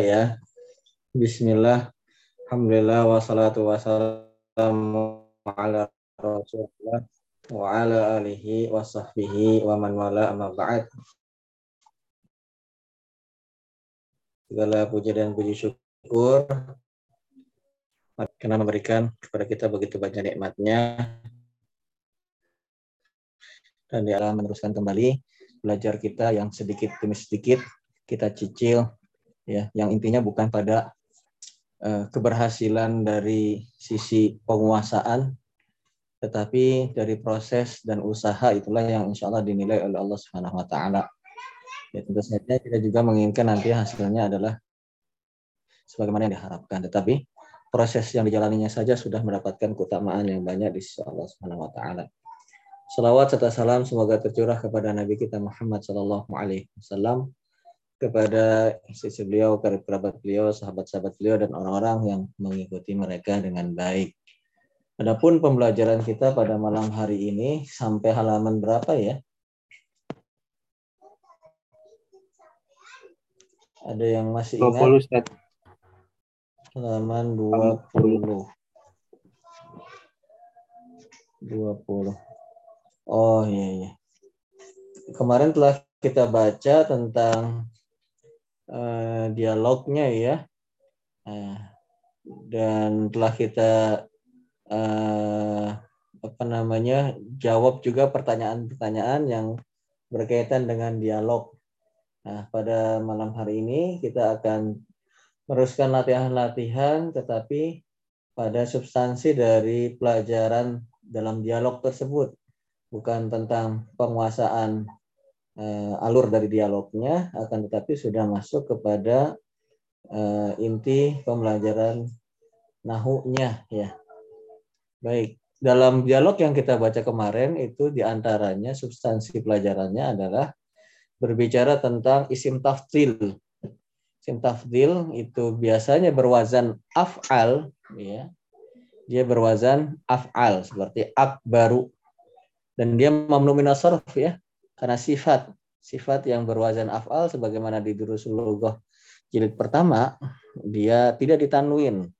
ya. Bismillah. Alhamdulillah wassalatu wassalamu ala Rasulullah wa ala alihi wa sahbihi wa man wala amma ba'd. Segala puji dan puji syukur karena memberikan kepada kita begitu banyak nikmatnya dan dia meneruskan kembali belajar kita yang sedikit demi sedikit kita cicil ya yang intinya bukan pada uh, keberhasilan dari sisi penguasaan tetapi dari proses dan usaha itulah yang insya Allah dinilai oleh Allah Subhanahu Wa Taala. Ya tentu saja kita juga menginginkan nanti hasilnya adalah sebagaimana yang diharapkan. Tetapi proses yang dijalaninya saja sudah mendapatkan keutamaan yang banyak di sisi Allah Subhanahu Wa Taala. Salawat serta salam semoga tercurah kepada Nabi kita Muhammad Sallallahu Alaihi Wasallam kepada sisi beliau, kerabat beliau, sahabat-sahabat beliau, dan orang-orang yang mengikuti mereka dengan baik. Adapun pembelajaran kita pada malam hari ini sampai halaman berapa ya? Ada yang masih ingat? 20, Ustaz. Halaman 20. 20. Oh iya iya. Kemarin telah kita baca tentang uh, dialognya ya. Uh, dan telah kita uh, apa namanya jawab juga pertanyaan-pertanyaan yang berkaitan dengan dialog. Nah, pada malam hari ini kita akan meneruskan latihan-latihan tetapi pada substansi dari pelajaran dalam dialog tersebut bukan tentang penguasaan alur dari dialognya, akan tetapi sudah masuk kepada uh, inti pembelajaran nahunya ya. Baik, dalam dialog yang kita baca kemarin itu di antaranya substansi pelajarannya adalah berbicara tentang isim tafdil. Isim tafdil itu biasanya berwazan af'al ya. Dia berwazan af'al seperti akbaru dan dia mamnu minasarf ya karena sifat sifat yang berwazan af'al sebagaimana di durusul lughah jilid pertama dia tidak ditanwin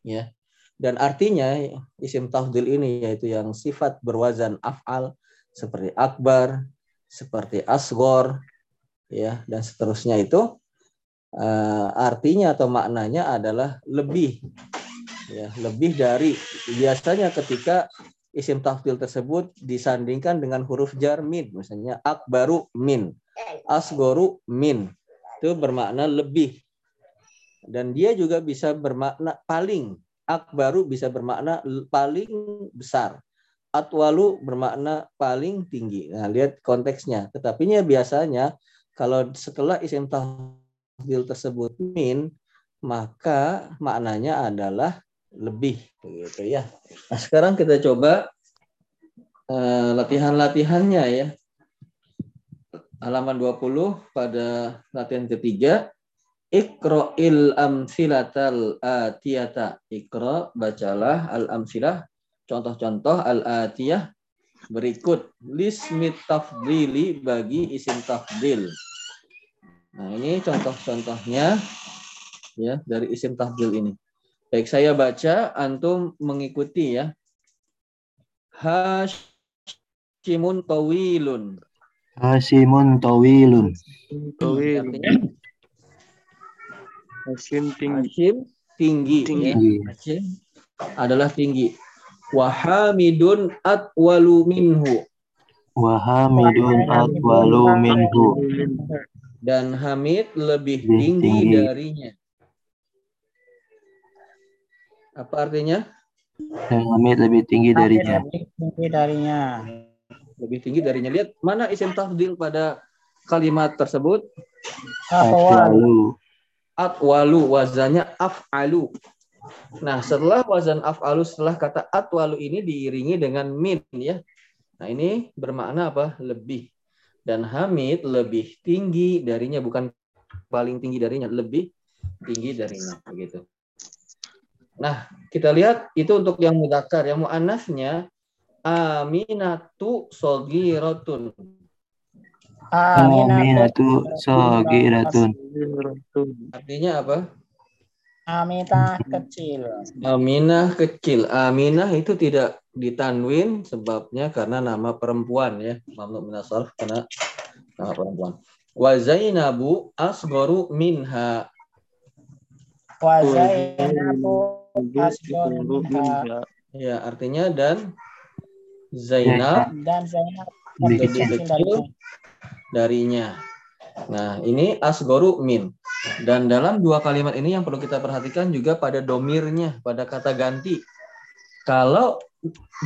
ya. Dan artinya isim tafdil ini yaitu yang sifat berwazan af'al seperti akbar seperti asgor ya dan seterusnya itu uh, artinya atau maknanya adalah lebih ya lebih dari biasanya ketika isim tafdil tersebut disandingkan dengan huruf jar min. Misalnya akbaru min, asgoru min. Itu bermakna lebih. Dan dia juga bisa bermakna paling. Akbaru bisa bermakna paling besar. Atwalu bermakna paling tinggi. Nah, lihat konteksnya. Tetapi biasanya kalau setelah isim tafdil tersebut min, maka maknanya adalah lebih begitu ya. Nah, sekarang kita coba uh, latihan-latihannya ya. Halaman 20 pada latihan ketiga Iqra'il amsilatal atiyata. Iqra bacalah al amsilah contoh-contoh al atiyah berikut lismit tafdili bagi isim tafdil. Nah, ini contoh-contohnya ya dari isim tafdil ini. Baik, saya baca, antum mengikuti ya. Hashimun tawilun. Hashimun tawilun. Tawil. Hashim tinggi. Hashim tinggi. tinggi. Ya. Hashim adalah tinggi. Wahamidun atwalu minhu. Wahamidun atwalu minhu. Dan Hamid lebih tinggi, tinggi darinya. Apa artinya? Yang Hamid lebih tinggi darinya. Lebih tinggi darinya. Lebih tinggi darinya. Lihat mana isim tafdil pada kalimat tersebut? Atwalu. Atwalu wazannya af'alu. Nah, setelah wazan af'alu setelah kata atwalu ini diiringi dengan min ya. Nah, ini bermakna apa? Lebih. Dan Hamid lebih tinggi darinya bukan paling tinggi darinya, lebih tinggi darinya begitu. Nah, kita lihat itu untuk yang mudakar. Yang mu'annasnya aminatu sogiratun. Aminatu sagiratun. Artinya apa? Aminah kecil. Aminah kecil. Aminah itu tidak ditanwin sebabnya karena nama perempuan ya. Mamnu minasarf karena nama perempuan. Wa Zainabu asgharu minha. Wa Zainabu. Ya, artinya dan Zainab Dan Zainab Lebih kecil darinya. Nah, ini asgoru min. Dan dalam dua kalimat ini yang perlu kita perhatikan juga pada domirnya, pada kata ganti. Kalau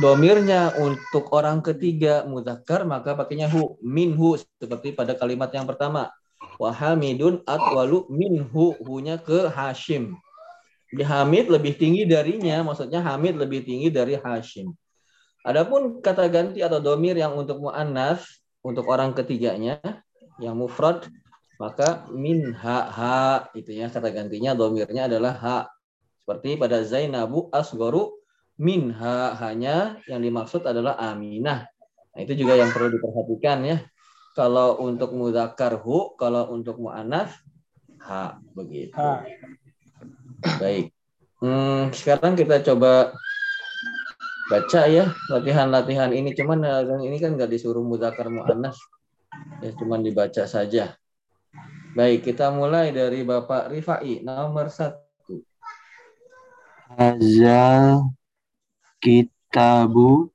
domirnya untuk orang ketiga muzakkar maka pakainya hu minhu seperti pada kalimat yang pertama. Wahamidun atwalu minhu hunya ke Hashim. Hamid lebih tinggi darinya, maksudnya Hamid lebih tinggi dari Hashim. Adapun kata ganti atau domir yang untuk mu'annas, untuk orang ketiganya, yang mufrad, maka min ha ha itu ya kata gantinya domirnya adalah ha. Seperti pada Zainabu asgoru min ha hanya yang dimaksud adalah Aminah. Nah, itu juga yang perlu diperhatikan ya. Kalau untuk mudzakkar hu, kalau untuk mu'annas ha begitu. Ha. Baik. Hmm, sekarang kita coba baca ya latihan-latihan ini cuman eh, ini kan nggak disuruh mudzakkar muannas ya cuman dibaca saja baik kita mulai dari Bapak Rifai nomor satu Hazal kitabu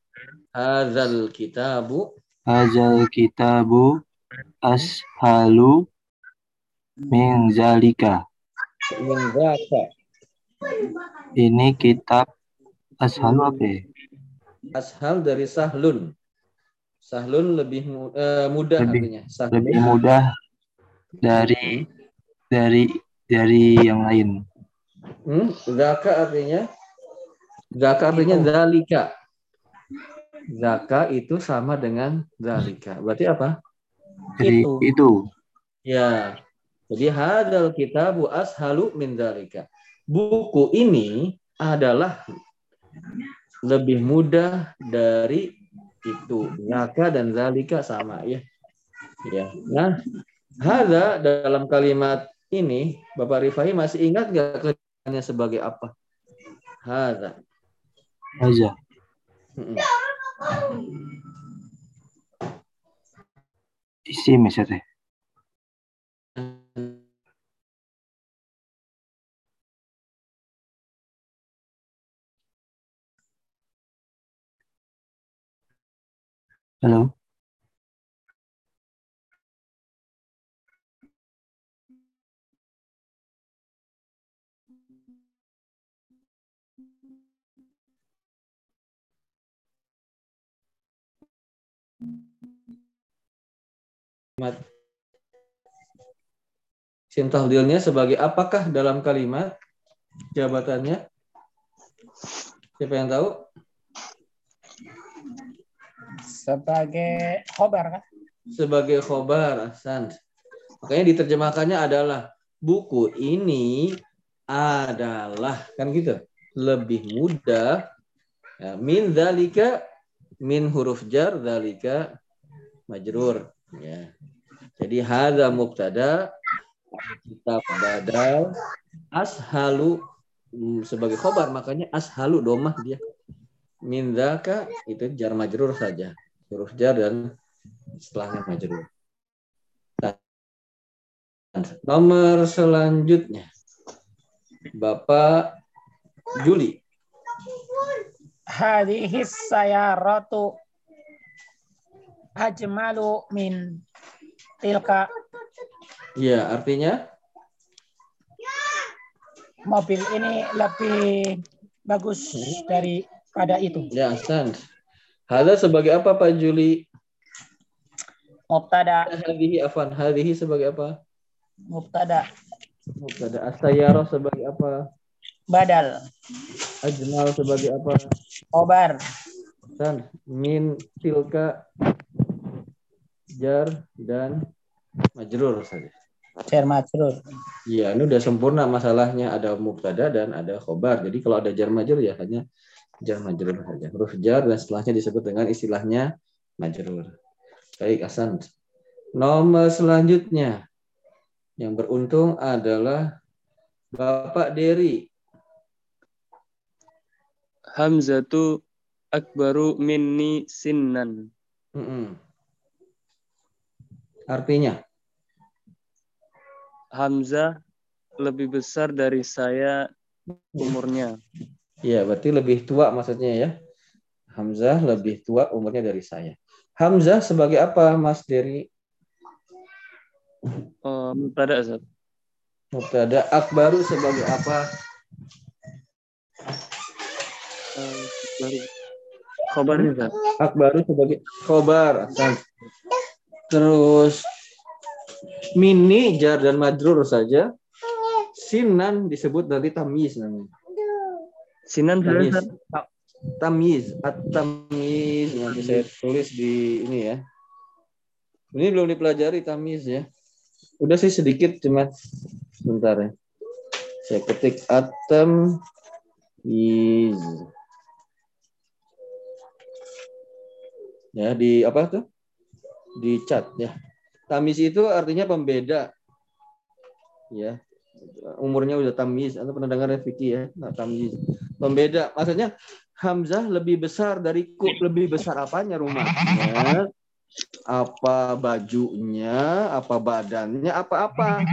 Hazal kitabu Hazal kitabu ashalu min zalika. min zaka. Ini kitab ashalu apa ya? ashal dari sahlun sahlun lebih eh, mudah Lebih- artinya sahlun Lebih mudah dari dari dari yang lain. hmm? zaka artinya zaka artinya zalika zaka itu sama dengan zalika berarti apa Jadi Itu. itu. Ya. Jadi hadal kitabu ashalu min dzalika. Buku ini adalah lebih mudah dari itu. Zaka dan zalika sama ya. Ya. Nah, hada dalam kalimat ini Bapak Rifai masih ingat nggak kerjanya sebagai apa? Hada. Aja. Isi misalnya. Halo. Isim tahlilnya sebagai apakah dalam kalimat jabatannya? Siapa yang tahu? Sebagai khobar kan? sebagai khobar Ahsan. Makanya diterjemahkannya adalah buku ini adalah kan gitu lebih mudah ya, min zalika min huruf jar zalika majrur ya. Jadi hadza mubtada kitab badal ashalu hmm, sebagai khobar makanya ashalu domah dia min zaka itu jar majrur saja. Huruf jar dan setelahnya majrur. Nah, nomor selanjutnya. Bapak Juli. Hadhihi sayaratu ajmalu min tilka. Ya, artinya? Mobil ini lebih bagus daripada itu. ya Ahsan. Hada sebagai apa Pak Juli? Mubtada, Hadhihi afan. Hadhihi sebagai apa? mubtada, Mubtada. As-sayyarah sebagai apa? badal, Ajmal sebagai apa? khobar, Dan min tilka jar dan majrur saja. jar majrur. Iya, ini udah sempurna masalahnya ada mubtada dan ada khobar. Jadi kalau ada jar majrur ya hanya jar majrur saja. Huruf jar dan setelahnya disebut dengan istilahnya majrur. Baik, Hasan. Nomor selanjutnya yang beruntung adalah Bapak Dery. Hamzatu akbaru minni sinnan. Mm-mm. Artinya, Hamzah lebih besar dari saya umurnya. Ya berarti lebih tua maksudnya ya. Hamzah lebih tua umurnya dari saya. Hamzah sebagai apa, Mas Dery? Oh, mubtada Ustaz. Mubtada akbaru sebagai apa? Eh. Khobarnya Ustaz. Akbaru sebagai khobar. Terus mini jar dan majrur saja. Sinan disebut nanti tamyiz namanya. Sinan. Ustaz. Tamyiz, at-tamyiz nanti saya tulis di ini ya. Ini belum dipelajari tamyiz ya. Udah sih sedikit cuma sebentar ya. Saya ketik at-tamyiz. Ya, di apa tuh? Di chat ya. Tamyiz itu artinya pembeda. Ya. Umurnya udah tamyiz. Anda pernah dengar ya Vicky ya? Nah, tamyiz. Pembeda. Maksudnya Hamzah lebih besar dari ku, lebih besar apanya rumahnya, apa bajunya, apa badannya, apa-apa.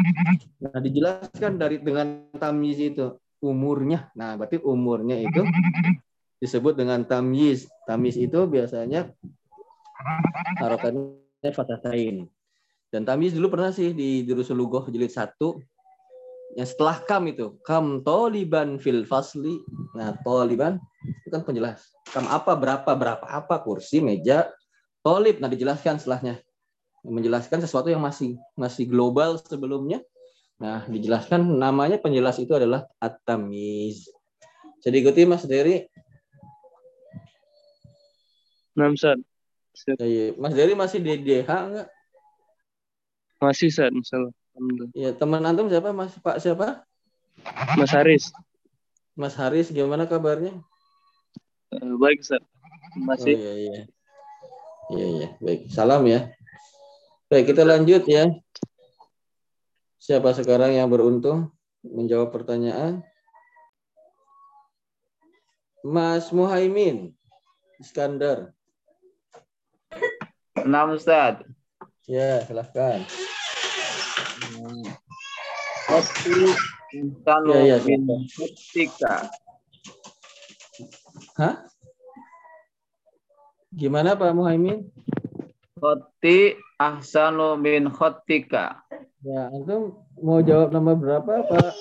Nah, dijelaskan dari dengan tamyiz itu umurnya. Nah, berarti umurnya itu disebut dengan tamyiz. Tamyiz itu biasanya harokatnya fatatain. Dan tamyiz dulu pernah sih di Durusul Lugoh jilid 1 yang setelah kam itu kam toliban fil fasli nah toliban itu kan penjelas kam apa berapa berapa apa kursi meja tolib nah dijelaskan setelahnya menjelaskan sesuatu yang masih masih global sebelumnya nah dijelaskan namanya penjelas itu adalah at-tamiz jadi ikuti Mas Dery Nah, Ustaz. Siap. Ya, ya. Mas Dery masih di DH enggak Masih Ustaz, insyaallah. Alhamdulillah. ya teman antum siapa Mas Pak siapa Mas Haris. Mas Haris gimana kabarnya Eh, baik Ustaz. Oh Masih iya iya. Iya iya, baik. Salam ya. Baik, kita lanjut ya. Siapa sekarang yang beruntung menjawab pertanyaan? Mas Muhaimin Iskandar. Enam Ustaz. Ya, silahkan. Khoti insanu Ya, ya, khotika. Hah? Gimana Pak Muhaimin? Khoti ahsanu min khotika. Ya, antum mau jawab nomor berapa Pak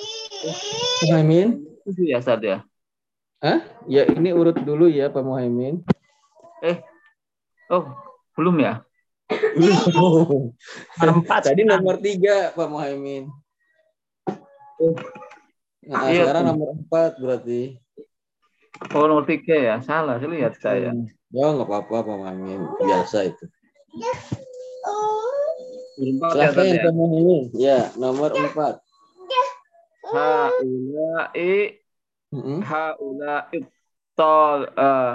Muhaimin? Itu ya Ustaz ya. Hah? Ya, ini urut dulu ya Pak Muhaimin. Oh, belum ya? Belum. Empat. Tadi nomor tiga Pak Muhaimin. Nah, Iya. sekarang nomor empat berarti. Oh, nomor tiga ya. Salah, saya lihat saya. Hmm. Ya nggak apa-apa Pak. Biasa itu. Empat ya, Silahkan Ustaz ya. Ya, nomor empat. Haulai Mm-mm. haulai tol eh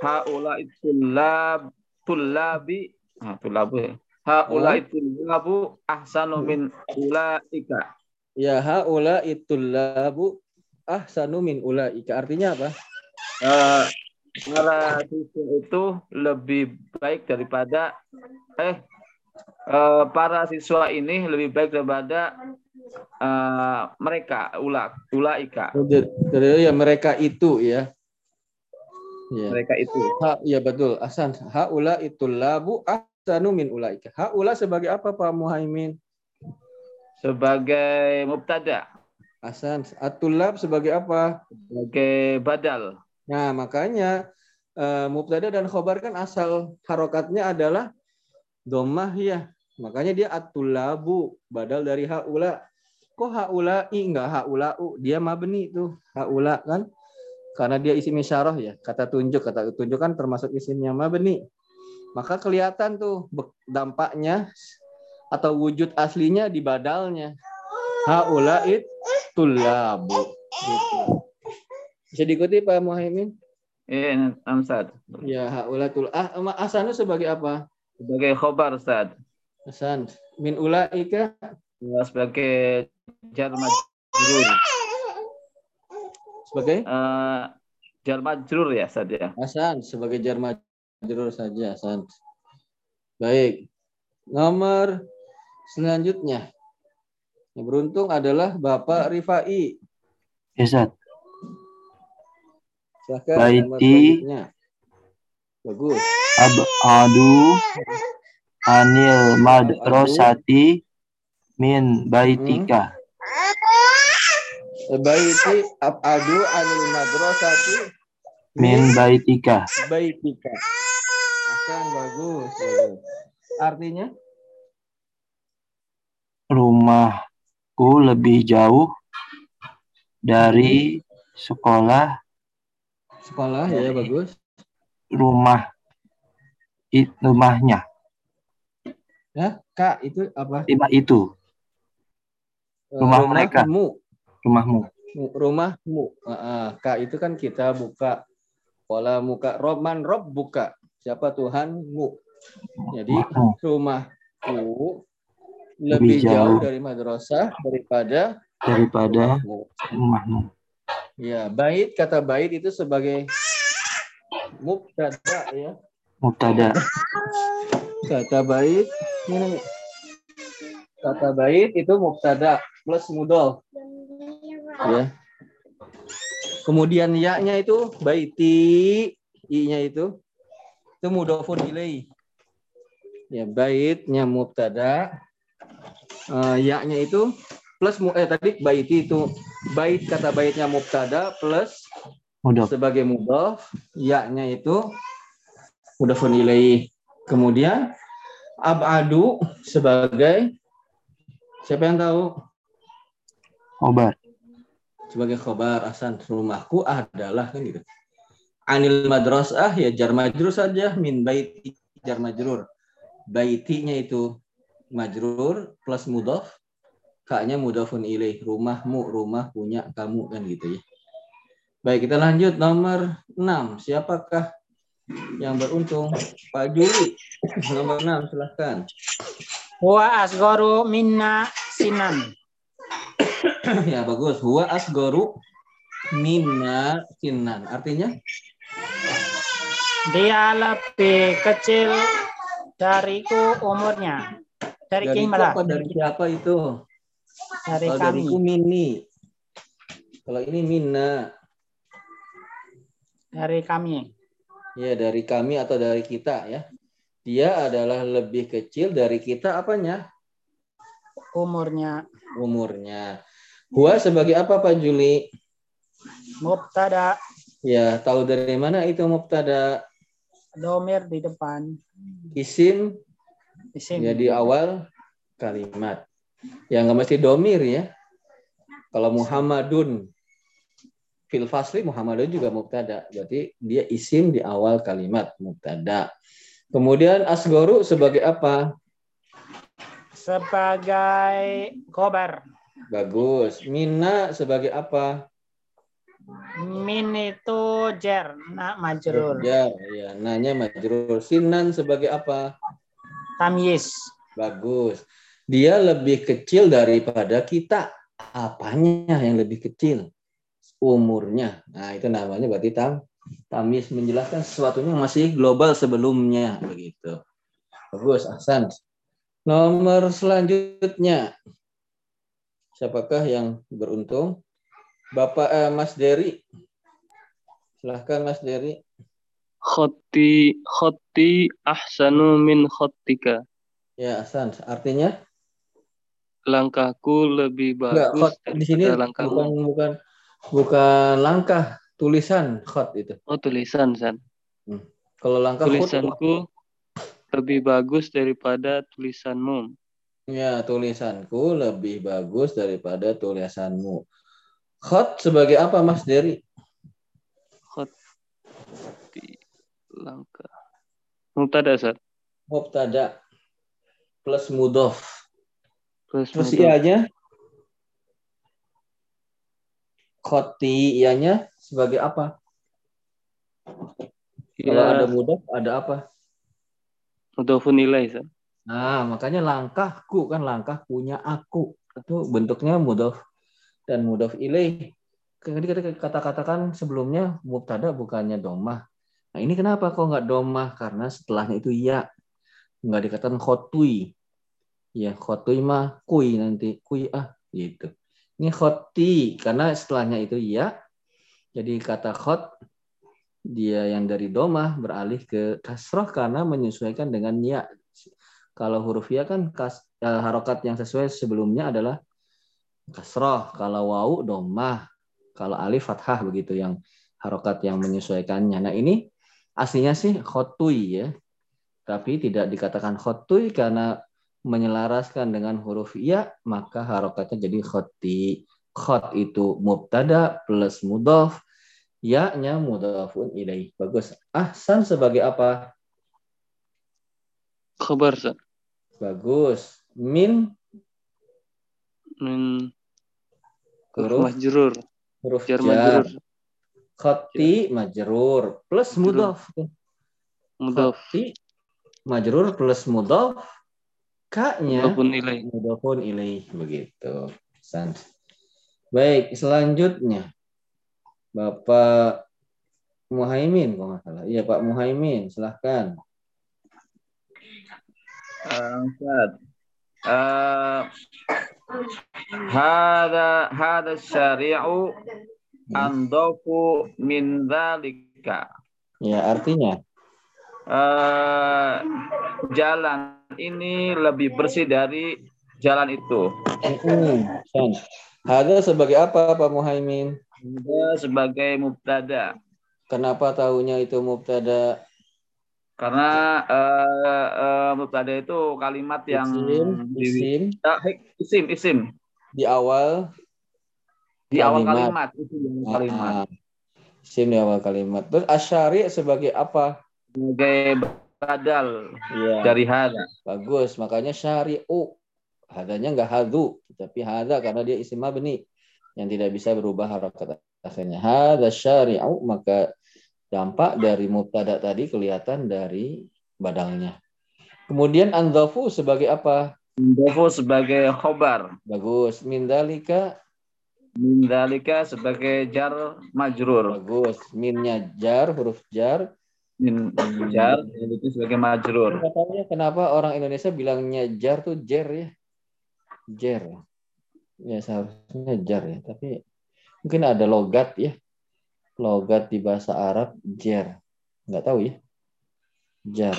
haulai tulab tulabi ah tulabu ya. Haulai tulabu ahsanu min ulaika. Ya, haula itullabu ahsanu min ulaika. Artinya apa? Eh, para siswa itu lebih baik daripada eh eh, para siswa ini lebih baik daripada eh, mereka ula ulaika Dari ya mereka itu ya. Ya. mereka itu Ha, ya betul. Asan. Haula itullabu ahsanu min ulaika. Haula sebagai apa Pak Muhaimin? Sebagai mubtada Hasan. Atulab sebagai apa? sebagai badal Nah, makanya eh, mubtada dan khobar kan asal harokatnya adalah domah ya. Makanya dia atulabu badal dari haula. Kok haula i enggak haulau? Dia mabni tuh. Haula kan karena dia isim isyarah ya. Kata tunjuk, kata tunjuk kan termasuk isimnya mabni. Maka kelihatan tuh dampaknya atau wujud aslinya di badalnya. Haula tulabu. Gitu. Bisa diikuti Pak Muhaimin? eh Amsad Ya, haulatul ah asanu sebagai apa? sebagai khobar Ustaz Hasan. Min ulaika Ya, sebagai jar majrur. sebagai Eh, jar majrur ya saja. Hasan sebagai jar majrur saja Hasan. Baik. Nomor selanjutnya. Yang beruntung adalah Bapak Rifai. Ustaz. Silahkan Baiti. Bagus. Abadu anil madrasati min baitika. Baiti abadu anil madrasati Min baitika. baitika. Hasan bagus, bagus. Artinya Rumahku lebih jauh dari sekolah sekolah ya Dari- bagus. rumah i- rumahnya. Ya, Kak itu apa? Lima itu Eh, Rumah mereka. Rumahmu. rumahmu. Mu- rumahmu. Ah, ah. Kak itu kan kita buka pola muka Roman Rob buka. Siapa Tuhanmu? Jadi rumahku lebih Lebih jauh jauh. dari madrasah daripada daripada rumahmu. Ya, bait kata bait itu sebagai mubtada ya. Mubtada. Kata bait ini kata bait itu mubtada plus mudhof ya. Kemudian ya-nya itu baiti, i-nya itu itu mudhofun ilaih. Ya, baitnya mubtada. Eh, ya-nya itu plus eh tadi baiti itu bait kata baitnya mubtada plus sebagai mudhof, ya-nya itu mudhofun ilaih. Kemudian abadu sebagai siapa yang tahu? Obar. sebagai khobar asan rumahku adalah kan gitu. Anil madrasah ya jar majrur saja min baiti jar majrur. Baitinya itu majrur plus mudhaf. Kaknya mudhafun ilaih. Rumahmu, rumah punya kamu kan gitu ya. Baik, kita lanjut nomor 6. Siapakah yang beruntung? Pak Juli. Nomor 6, silahkan. Wa asgoru minna sinan. ya bagus. Huwa asgoru minna sinan. Artinya? Dia lebih kecil dariku umurnya. Dari Dari apa? Dari siapa itu? Dari Kalau kami. dariku mini. Kalau ini minna. Dari kami. Ya, dari kami atau dari kita ya. Dia adalah lebih kecil dari kita apanya? Umurnya. Umurnya. Gua sebagai apa Pak Juli? Mubtada Ya, tahu dari mana itu mubtada? domir di depan. Isim Isim. ya di awal kalimat. Ya nggak mesti domir ya. Kalau Muhammadun fil fasli Muhammadun juga mubtada. Berarti dia isim di awal kalimat mubtada. Kemudian asgoru sebagai apa? Sebagai kobar. Bagus. Mina sebagai apa? Min itu jer. Nak majrur. Ya, ya. Nanya majrur. Sinan sebagai apa? Tamyiz. Bagus. Dia lebih kecil daripada kita. Apanya yang lebih kecil? Umurnya. Nah, itu namanya berarti tam tamis menjelaskan yang masih global sebelumnya begitu. Bagus, Ahsan. Nomor selanjutnya. Siapakah yang beruntung? Bapak eh, Mas Dery. Silahkan Mas Dery. Khoti khoti ahsanu min khotika. Ya, Ahsan. Artinya? Langkahku lebih Enggak, bagus khot di sini langkahmu. bukan bukan bukan langkah, tulisan khot itu. Oh tulisan San. Kalau langkah Tulisanku lebih bagus daripada tulisanmu. ya tulisanku lebih bagus daripada tulisanmu. Khot sebagai apa Mas Dery? Khoti langkah. Mubtada San. Mubtada plus. Terus Terus mudhof. ianya khoti ianya sebagai apa? Kalau Ya, ada mudhof ada apa? mudhofun ilaih San. Nah, makanya langkahku kan langkah punya aku. Itu bentuknya mudhof dan mudhof ilaih. Tadi kita kata-katakan sebelumnya mubtada bukannya domah. Nah, ini kenapa kok nggak domah? Karena setelahnya itu ya. Nggak dikatakan khotui. Ya, khotui mah kui nanti. Kui ah, gitu. Ini khoti, karena setelahnya itu ya. Jadi kata khot, dia yang dari domah beralih ke kasroh karena menyesuaikan dengan ya. Kalau huruf ya kan kas, eh, harokat yang sesuai sebelumnya adalah kasroh. Kalau wau domah. Kalau alif fathah begitu yang harokat yang menyesuaikannya. Nah ini aslinya sih khotui ya. Tapi tidak dikatakan khotui karena menyelaraskan dengan huruf ya, maka harokatnya jadi khoti. Khot itu mubtada plus mudhof, ya-nya mudhofun ilaih. Bagus. Ahsan sebagai apa? Khabar, Ustaz. Bagus. Min Min huruf majrur. huruf Jar jar. majrur. Khoti majrur plus mudhof. Mudhaf. Khoti majrur plus mudhof. Ka-nya Mudhafun ilaih. mudhofun ilaih begitu. Ahsan. Baik, selanjutnya Bapak Muhaimin kalau nggak salah. Iya Pak Muhaimin, silahkan. Eh, Ustaz. Eh, hada hada syari'u andofu min dzalika. Ya artinya Eh, jalan ini lebih bersih dari jalan itu. Hmm, San. Hada sebagai apa Pak Muhaimin? Ada sebagai mubtada. Kenapa tahunya itu mubtada? Karena eh, eh, mubtada itu kalimat yang Isim, di, isim Ah, isim isim di awal di awal Kalimat. isim di awal kalimat Ah, isim di awal kalimat. Terus asyari sebagai apa? sebagai badal Iya. dari hada. Bagus, makanya syari'u. Hadanya enggak hadu, tapi hada karena dia isim mabni yang tidak bisa berubah harokat akhirnya. Hada syari'u, maka dampak dari mubtada tadi kelihatan dari badalnya. Kemudian andhafu sebagai apa? Indofu sebagai khobar. Bagus. Mindalika Mindalika sebagai jar majrur. bagus. Minnya jar, huruf jar. Min jar itu sebagai majrur. Katanya kenapa orang Indonesia bilangnya jar tuh jer ya? Jer. Ya seharusnya jar ya, tapi mungkin ada logat ya. Logat di bahasa Arab jer. Nggak tahu ya. Jar.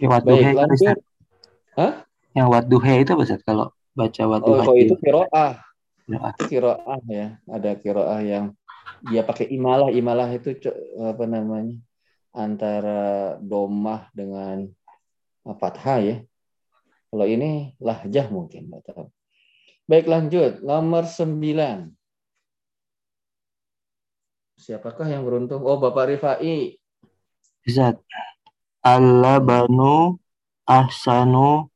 Yang wadduhe Baik, lanjut. Hah? Yang wadduhe itu apa Ustaz? Kalau baca Oh, wadduha kalau di itu kiroah. Doa. Itu kiroah ya. Ada kiroah yang dia pakai imalah. Imalah itu apa namanya? Antara domah dengan fathah ya. Kalau ini lahjah mungkin. nggak tahu. Baik lanjut. Nomor 9. Siapakah yang beruntung? Oh Bapak Rifai. Ustaz. Al-labanu ahsanu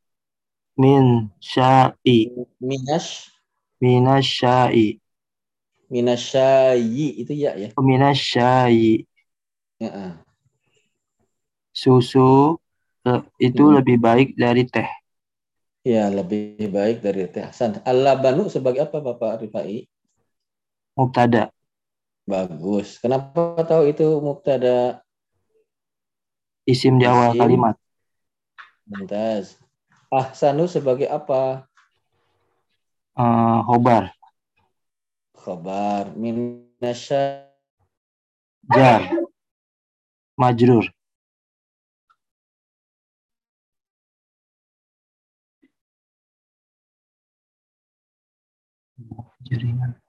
min sya'i. Minas. Minasya'i. Minasyayi. Itu ya ya. Minasya'i. Ya. Susu eh, itu Hmm. lebih baik dari teh. Ya, lebih baik dari teh Hasan. Al-labanu sebagai apa Bapak Rifai? Mubtada. Bagus. Kenapa tahu itu mubtada Isim di awal Isim. kalimat. Mumtaz. Ahsanu sebagai apa? Eh, khobar. Khabar. Minasya. Jar. Majrur. Jaringan.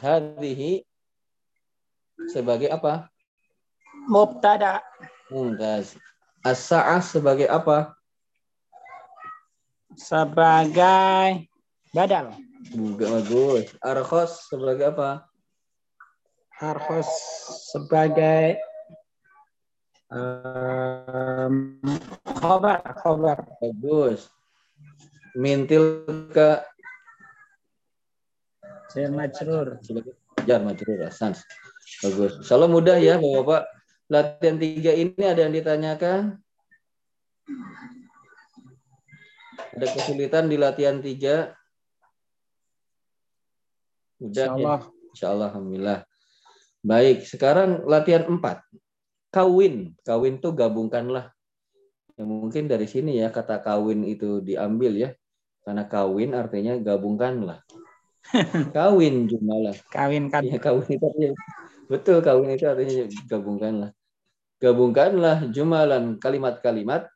Hadhihi sebagai apa? Mubtada. Mumtaz. As-sa'ah sebagai apa? Sebagai badal. Bagus. Arkhos sebagai apa? Harus sebagai Um, khobar, khobar. Bagus. Mintil ke Saya majrur. jar majrur Hasan. Bagus. Salam mudah ya Bapak-bapak. Latihan tiga ini ada yang ditanyakan? Ada kesulitan di latihan tiga? Udah ya? Insyaallah. Insya Allah, Alhamdulillah. Baik, sekarang latihan empat. Kawin. Kawin tuh gabungkanlah. Ya, mungkin dari sini ya kata kawin itu diambil ya. Karena kawin artinya gabungkanlah. Kawin jumlah. Kawinkan. Ya, kawin itu artinya, betul kawin itu artinya gabungkanlah. Gabungkanlah jumalan kalimat-kalimat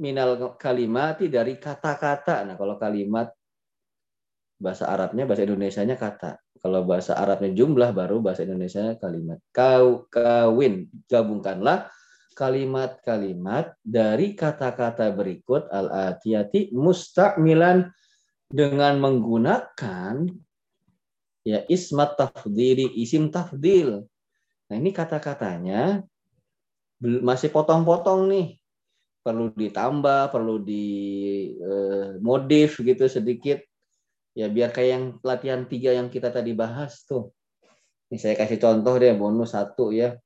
minal kalimati dari kata-kata. Nah, kalau kalimat bahasa Arabnya, bahasa Indonesianya kata. Kalau bahasa Arabnya jumlah baru bahasa Indonesianya kalimat. Kau kawin gabungkanlah kalimat-kalimat dari kata-kata berikut al-atiyati musta'milan dengan menggunakan ya ismat tafdili isim tafdil. Nah, ini kata-katanya masih potong-potong nih. Perlu ditambah, perlu di eh, modif gitu sedikit. Ya biar kayak yang latihan tiga yang kita tadi bahas tuh. Ini saya kasih contoh deh bonus satu ya.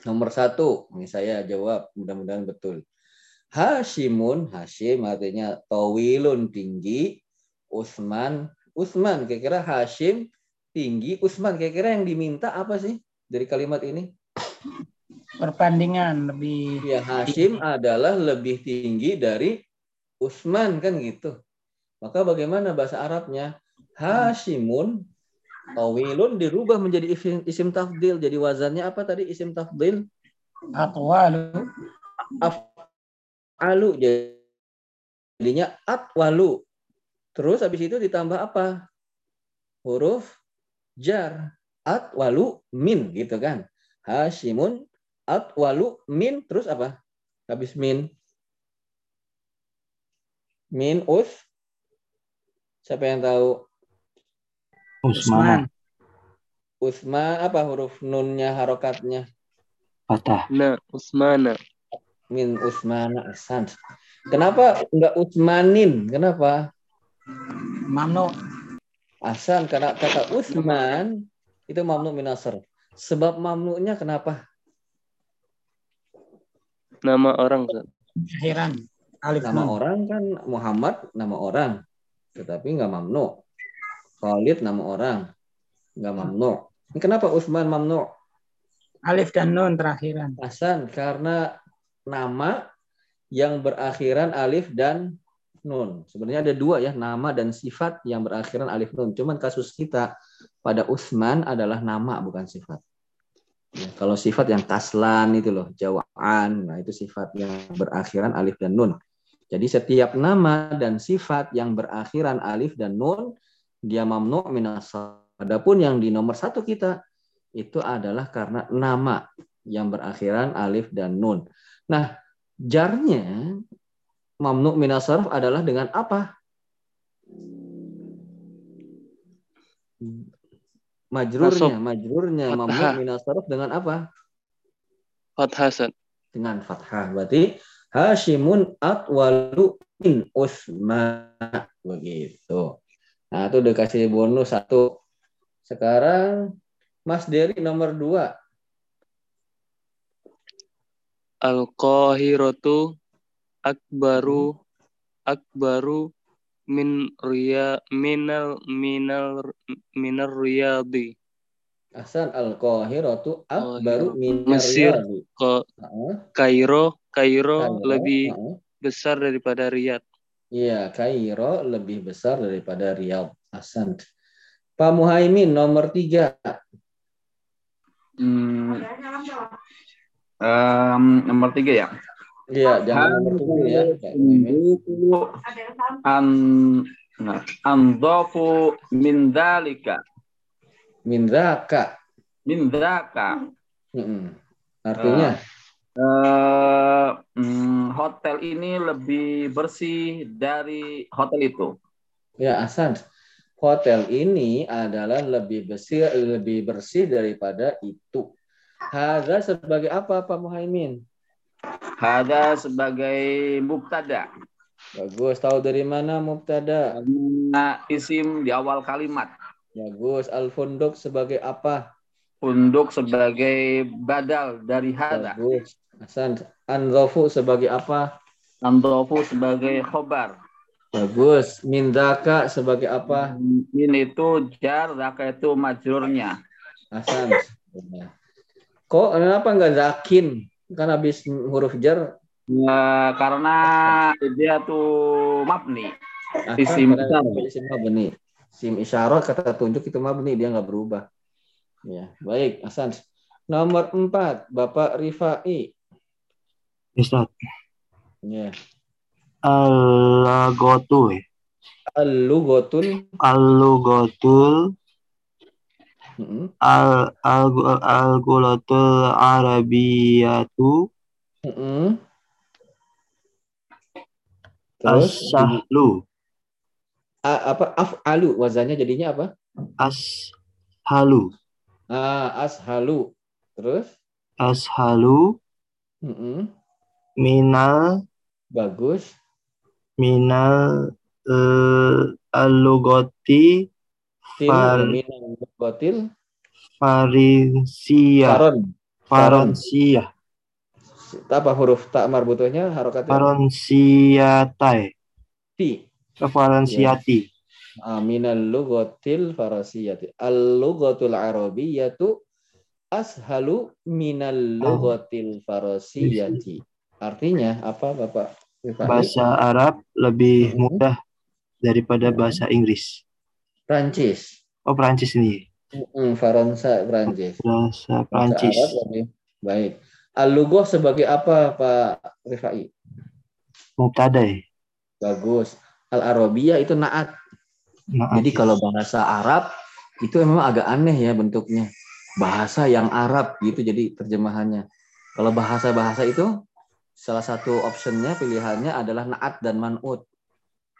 Nomor satu, ini saya jawab, mudah-mudahan betul. Hashimun, Hashim artinya tawilun tinggi, Usman, Usman kira-kira Hashim tinggi, Usman kira-kira yang diminta apa sih dari kalimat ini? Perbandingan lebih Ya Hashim adalah lebih tinggi dari Usman kan gitu. Maka bagaimana bahasa Arabnya? Hashimun tawilun dirubah menjadi isim, isim tafdil. Jadi wazannya apa tadi isim tafdil? atwalu. Alu jadinya atwalu. Terus habis itu ditambah apa? Huruf jar. Atwalu min gitu kan. Hashimun atwalu min terus apa? Habis min. Min us. Siapa yang tahu? Usman. Usma apa huruf nunnya harokatnya? Fatah. Na Usmana. Min Usmana Asan. Kenapa enggak Usmanin? Kenapa? Mamnu. Asan karena kata Usman itu mamnu minasar. Sebab mamnunya kenapa? Nama orang. Ustaz. Akhiran. Alif Nama nun. orang kan Muhammad nama orang, tetapi nggak mamnu. Khalid nama orang, nggak mamnu. Ini kenapa Usman mamnu? Alif dan nun terakhiran. Hasan karena nama yang berakhiran alif dan nun. Sebenarnya ada dua ya, nama dan sifat yang berakhiran alif nun. Cuman kasus kita pada Utsman adalah nama bukan sifat. Ya, kalau sifat yang kaslan itu loh, jawaan, nah itu sifat yang berakhiran alif dan nun. Jadi setiap nama dan sifat yang berakhiran alif dan nun dia mamnu minas. Adapun yang di nomor satu kita itu adalah karena nama yang berakhiran alif dan nun. Nah, jarnya mamnu minas sarf adalah dengan apa? Majrurnya, majrurnya mamnu Fathah. minas sarf dengan apa? Fathah. Ustaz. Dengan fathah. Berarti Hashimun atwalu min Usma. Begitu. Nah, itu udah kasih bonus satu. Sekarang Mas Dery nomor dua. Al-Qahiratu akbaru akbaru min riya minal minal minal riyadi. Hasan al-Qahiratu akbaru Qahirah. min Mesir. Ke Kairo Kairo lebih besar daripada Riyadh. Iya, Kairo lebih besar daripada Riyadh. Hasan. Pak Muhaimin nomor tiga. Hmm, em, nomor tiga ya. Iya, jangan nomor tujuh ya. An nah, andofu min dalika Min raka. min daka Heeh. Artinya, eh, hmm, hotel ini lebih bersih dari hotel itu. ya Hasan. Hotel ini adalah lebih bersih lebih bersih daripada itu. Haza sebagai apa Pak Muhaimin? Hada sebagai mubtada. Bagus. Tahu dari mana mubtada? Karena isim di awal kalimat. Bagus. Al-funduk sebagai apa? Unduk sebagai badal dari hada. Bagus. Hasan. Anzofu sebagai apa? Andofu sebagai khobar. Bagus. Mindaka sebagai apa? Min itu jar, zaka itu majrurnya. Hasan. Kok kenapa nggak zakin? Kan habis huruf jar. Ya, karena dia tuh mabni. Ah, Isim karena isyarat. Isim mabni. Isim isyarat kata tunjuk itu mabni dia nggak berubah. Ya, baik, Hasan. Nomor empat, Bapak Rifai. Ustaz. Ya. Al-Lagotu. ya. Al-lugotul. Al-Lugotul. Mm-mm. Al al al Arabiyatu. Mm-mm. Terus As-Sahlu. a- apa af'alu wazannya jadinya apa? As-Halu. Ah, ashalu. Terus Ashalu. Mm-mm. Minal. bagus. Minal. eh, Al-Lugoti. Far- minal lugotil Farinsia. faron. Faransia. Apa huruf tak marbutohnya harokatnya? Faransiatai. Ti. Faransiati. Ah, minal lugotil farasiyati. Al-lugotul arabiyatu ashalu minal lugotil farasiyati. Artinya apa Bapak? Bahasa Arab lebih Mhm. mudah daripada Mhm. bahasa Inggris. Prancis. Oh, Prancis nih. Mm, Faransa, Prancis. Bahasa Prancis. Baik. Al-lugoh sebagai apa Pak Rifai? Mubtada? Bagus. Al-Arabiyah itu naat. Maaf. Jadi kalau bahasa Arab itu memang agak aneh ya bentuknya. Bahasa yang Arab gitu jadi terjemahannya. Kalau bahasa-bahasa itu salah satu optionnya pilihannya adalah naat dan man'ut.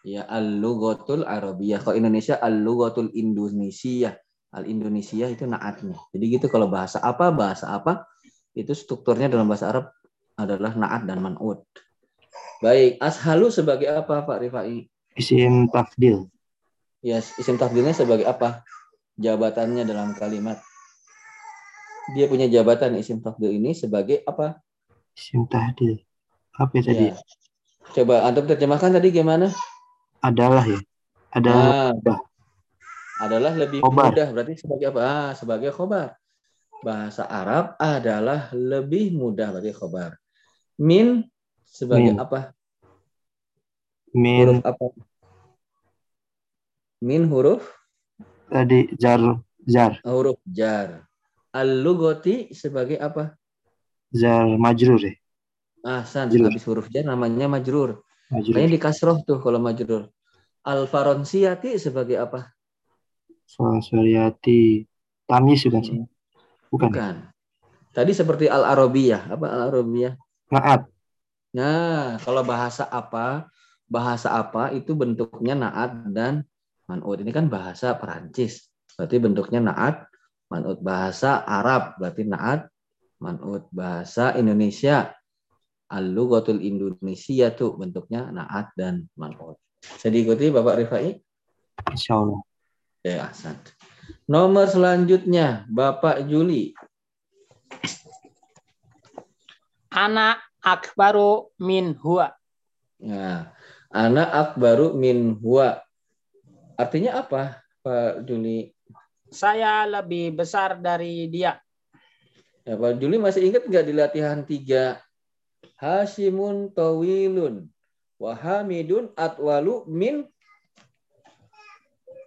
Ya al-lughatul arabiyah. Kalau Indonesia al-lughatul Indonesia. Al-Indonesia itu naatnya. Jadi gitu kalau bahasa apa bahasa apa itu strukturnya dalam bahasa Arab adalah naat dan man'ut. Baik, ashalu sebagai apa Pak Rifai? Isim tafdil. Ya, isim tafdilnya sebagai apa? Jabatannya dalam kalimat. Dia punya jabatan isim tafdil ini sebagai apa? Isim tahdil. Apa ya tadi? Ya. Coba antum terjemahkan tadi gimana? Adalah ya. Adalah Nah, adalah lebih Khobar. mudah berarti sebagai apa? Ah, sebagai khobar. Bahasa Arab adalah lebih mudah berarti khobar. Min sebagai Min. apa? min Huruf apa? Min huruf tadi jar jar huruf jar. Al-lugoti sebagai apa? jar majrur ya. Ahsan, Majrur. habis huruf jar namanya majrur. Kayaknya di kasroh tuh kalau majrur. Al-Faronsiyati sebagai apa? Fansuriati tamyiz bukan sih? Bukan. Bukan. Tadi seperti Al-Arabiyah. Apa Al-Arabiyah? Naat. Nah, kalau bahasa apa? Bahasa apa itu bentuknya naat dan man'ut. Ini kan bahasa Perancis. Berarti bentuknya naat, man'ut. Bahasa Arab berarti naat, man'ut. Bahasa Indonesia Al-Lughatul Indonesia tuh bentuknya naat dan man'ut. Bisa diikuti Bapak Rifai? Insya Allah. Ya, Ahsan. Nomor selanjutnya, Bapak Juli. Anak akbaru min huwa. Nah, anak akbaru min huwa. Artinya apa, Pak Juli? Saya lebih besar dari dia. Ya, Pak Juli masih ingat nggak di latihan tiga? Hasimun tawilun. Wahamidun atwalu min.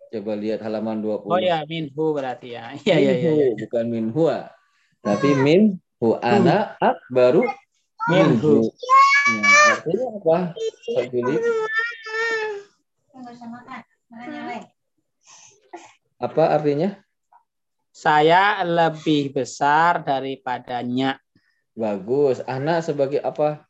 Coba lihat halaman 20. Oh ya, minhu berarti ya. Iya, iya, iya. Minhu, bukan min huwa. Tapi min hu anak akbaru Minhu. minhu. Nah, artinya apa, Juli? Apa artinya? Saya lebih besar daripadanya. Bagus. Anak sebagai apa?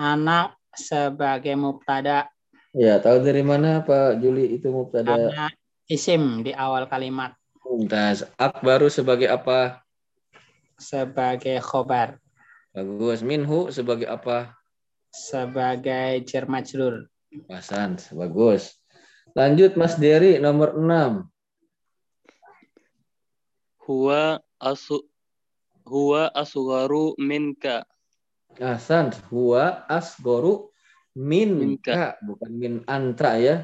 Anak sebagai mubtada, Ya, tahu dari mana Pak Juli itu mubtada? anak isim di awal kalimat Mumtaz. Akbaru sebagai apa? sebagai khobar. Bagus. Minhu sebagai apa? Sebagai jar majrur. Hasan. Bagus. Lanjut Mas Dery nomor 6. Huwa asu huwa asgharu minka. Hasan. Huwa asgoru minka. Minka. Bukan min anta ya.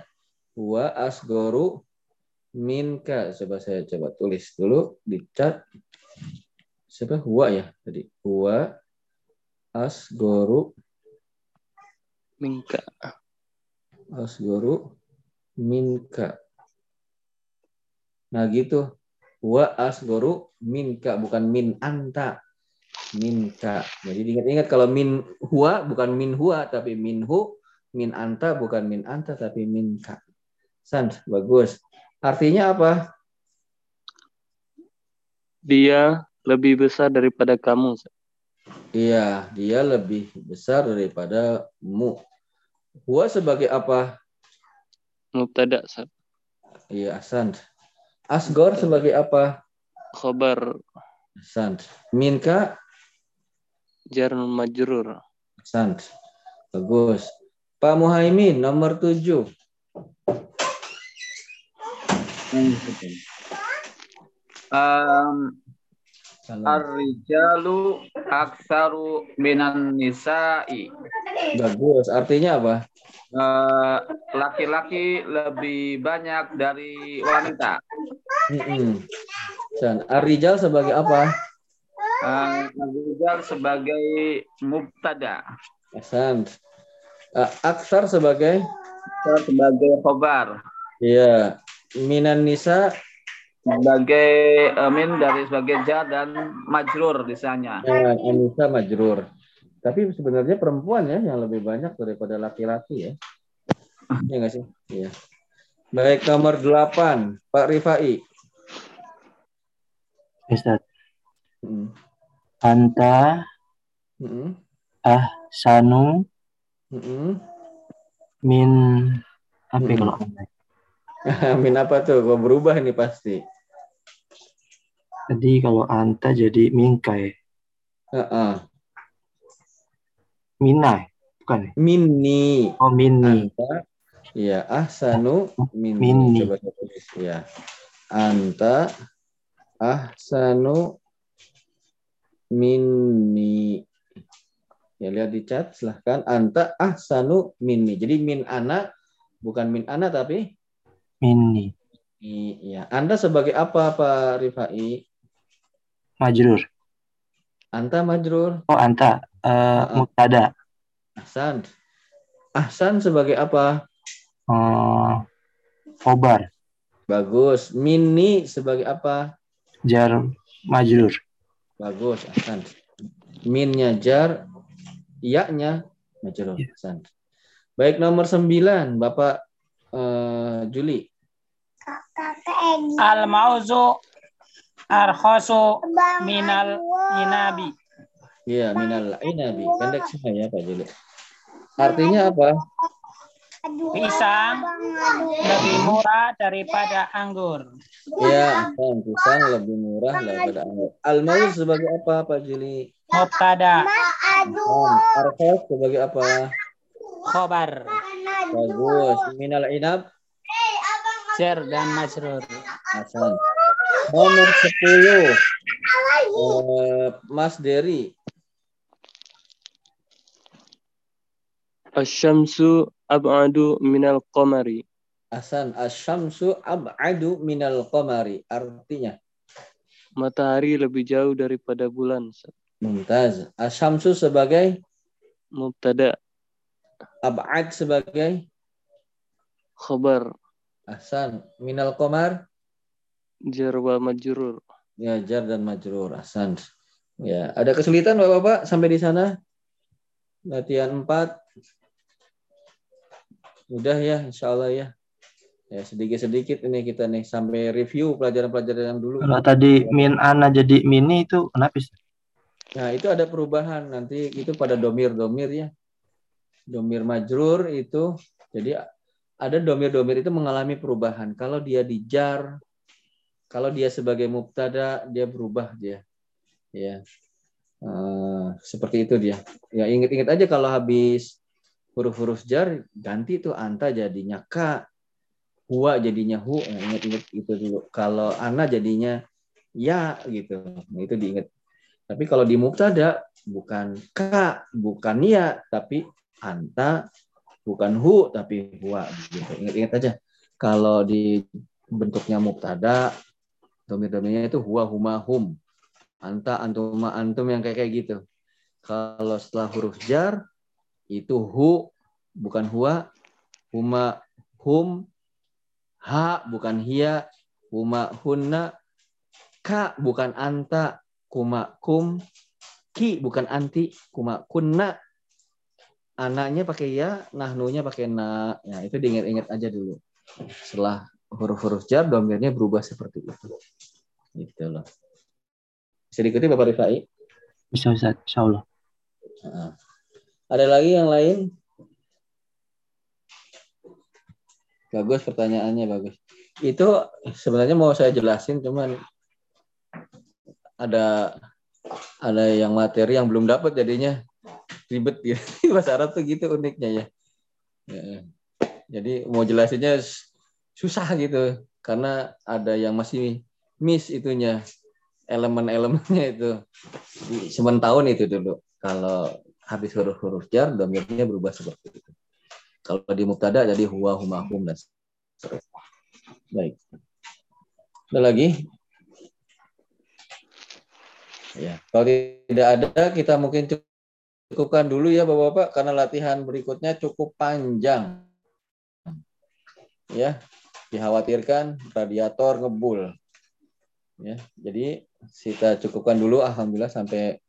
Huwa asgoru minka. Coba saya coba tulis dulu di chat. Siapa? Huwa ya tadi. Huwa asgoru Minka. asgoru minka. Nah gitu. Wa asgoru minka bukan min anta. Minka. Jadi diingat-ingat kalau min huwa bukan min huwa tapi minhu, min anta bukan min anta tapi minka. San, bagus. Artinya apa? Dia lebih besar daripada kamu. Iya, dia lebih besar daripada mu. Huwa sebagai apa? Mubtada. Iya, Hasan. Asgor sebagai apa? Khabar Hasan. Minka jar majrur. Hasan. Bagus. Pak Muhaimin nomor 7. Um, Ar-rijalu aksaru minan nisa'i. Bagus. Artinya apa? Eh, Laki-laki lebih banyak dari wanita. Mm-mm. Hasan. Ar-rijal sebagai apa? Ar-rijal sebagai mubtada. Hasan. Uh, aksar sebagai Sebagai khobar. Iya. Minan nisa Sebagai eh, min dari sebagai jar dan majrur misalnya. ya, Anissa majrur. Tapi sebenarnya perempuan ya yang lebih banyak daripada laki-laki ya. Iya nggak sih? Iya. Baik nomor 8, Pak Rifai. Ustaz. Mm. Anta Mm-mm. sanu Mm-mm. min apa ya Hmm. kalau? Min apa tuh? Kok berubah ini pasti. Tadi kalau anta jadi minka ya. Heeh. Mina ya? Bukan ya? Minni. Oh mini. Anta. Iya, ahsanu minni. Minni. Coba tulis ya. Anta ahsanu minni. Ya lihat di chat silahkan. Anta ahsanu minni. Jadi min ana bukan min ana tapi Mini. Iya. Anda sebagai apa Pak Rifai? Majrur. Anta majrur. Oh anta eh Uh-uh. mubtada. Ahsan. Ahsan sebagai apa? Khobar. Bagus. Mini sebagai apa? Jar majrur. Bagus. Ahsan. Minnya jar, iya-nya majrur. Ahsan. Baik nomor 9, Bapak eh, Juli. Al mauzu arkhasu minal inabi. Iya, minal inabi. Pendek semua ya Pak Juli. Artinya apa? Pisang lebih murah daripada anggur. Iya, Ahsan. Pisang lebih murah daripada anggur. Al-mauz sebagai apa Pak Juli? Mubtada Arkhas sebagai apa? khobar Bagus. Minal inab. jar dan majrur. Hasan. Nomor 10. Eh, Mas Dery. Asyamsu ab'adu minal qamari. Hasan. Asyamsu ab'adu minal qamari. Artinya. Matahari lebih jauh daripada bulan. Mumtaz. Asyamsu sebagai. Mubtada Ab'ad sebagai. khabar Hasan. Minal qamar. jar wa majrur. Ya, jar dan majrur. Hasan. Ya, ada kesulitan Bapak-bapak sampai di sana? Latihan 4. Udah ya, insya Allah ya. Ya, sedikit-sedikit ini kita nih sampai review pelajaran-pelajaran yang dulu. Kalau tadi min ana jadi mini itu kenapa sih? Nah, itu ada perubahan nanti itu pada domir-domir ya. Domir majrur itu jadi ada domir-domir itu mengalami perubahan. Kalau dia dijar, kalau dia sebagai mubtada dia berubah dia. Ya. Eh, seperti itu dia. Ya ingat-ingat aja kalau habis huruf-huruf jar ganti tuh anta jadinya ka, huwa jadinya hu. Nah, ingat-ingat itu dulu. Kalau ana jadinya ya gitu. Nah, itu diingat. Tapi kalau di mubtada bukan ka, bukan ya, tapi anta, bukan hu, tapi huwa. Gitu. Ingat-ingat aja. Kalau di bentuknya mubtada, domir-domirnya itu huwa, huma, hum anta antuma antum yang kayak kayak gitu kalau setelah huruf jar itu hu bukan huwa huma hum ha bukan hia. Huma hunna ka bukan anta. Kuma kum ki bukan anti. Kuma kunna. Anaknya pakai ya nahnunya pakai na. Ya itu diingat-ingat aja dulu. Setelah huruf-huruf jar domirnya berubah seperti itu. Gitu loh. Bisa diikuti Bapak Rifai? Bisa Ustaz, insya Allah. Nah. Ada lagi yang lain? Bagus pertanyaannya bagus. Itu sebenarnya mau saya jelasin cuman ada ada yang materi yang belum dapat jadinya ribet gitu. Bahasa Arab tuh gitu uniknya ya. ya. Jadi mau jelasinnya susah gitu karena ada yang masih miss itunya elemen-elemennya itu semen tahun itu dulu kalau habis huruf-huruf jar domirnya berubah seperti itu. Kalau di mubtada jadi huwa huma hum dan seterusnya baik. Ada lagi? Ya kalau tidak ada kita mungkin cukupkan dulu ya bapak-bapak karena latihan berikutnya cukup panjang. Ya dikhawatirkan radiator ngebul. Ya jadi kita cukupkan dulu alhamdulillah sampai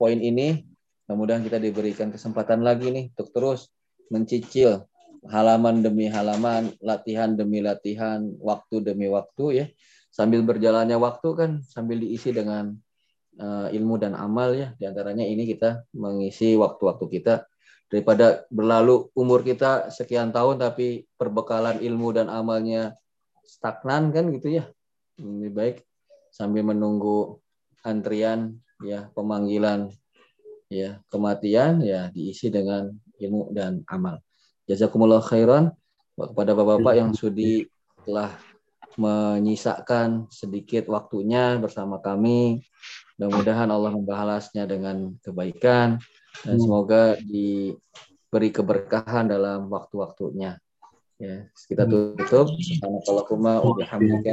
poin ini mudah-mudahan kita diberikan kesempatan lagi nih untuk terus mencicil halaman demi halaman latihan demi latihan waktu demi waktu ya. Sambil berjalannya waktu kan sambil diisi dengan uh, ilmu dan amal ya. Di antaranya ini kita mengisi waktu-waktu kita. Daripada berlalu umur kita sekian tahun tapi perbekalan ilmu dan amalnya stagnan kan gitu ya. Lebih baik sambil menunggu antrian ya pemanggilan ya kematian ya diisi dengan ilmu dan amal. Jazakumullah khairan kepada bapak-bapak yang sudi telah menyisakan sedikit waktunya bersama kami. Mudah-mudahan Allah membalasnya dengan kebaikan dan semoga diberi keberkahan dalam waktu-waktunya. Ya, kita tutup. Subhanakallahumma wa bihamdika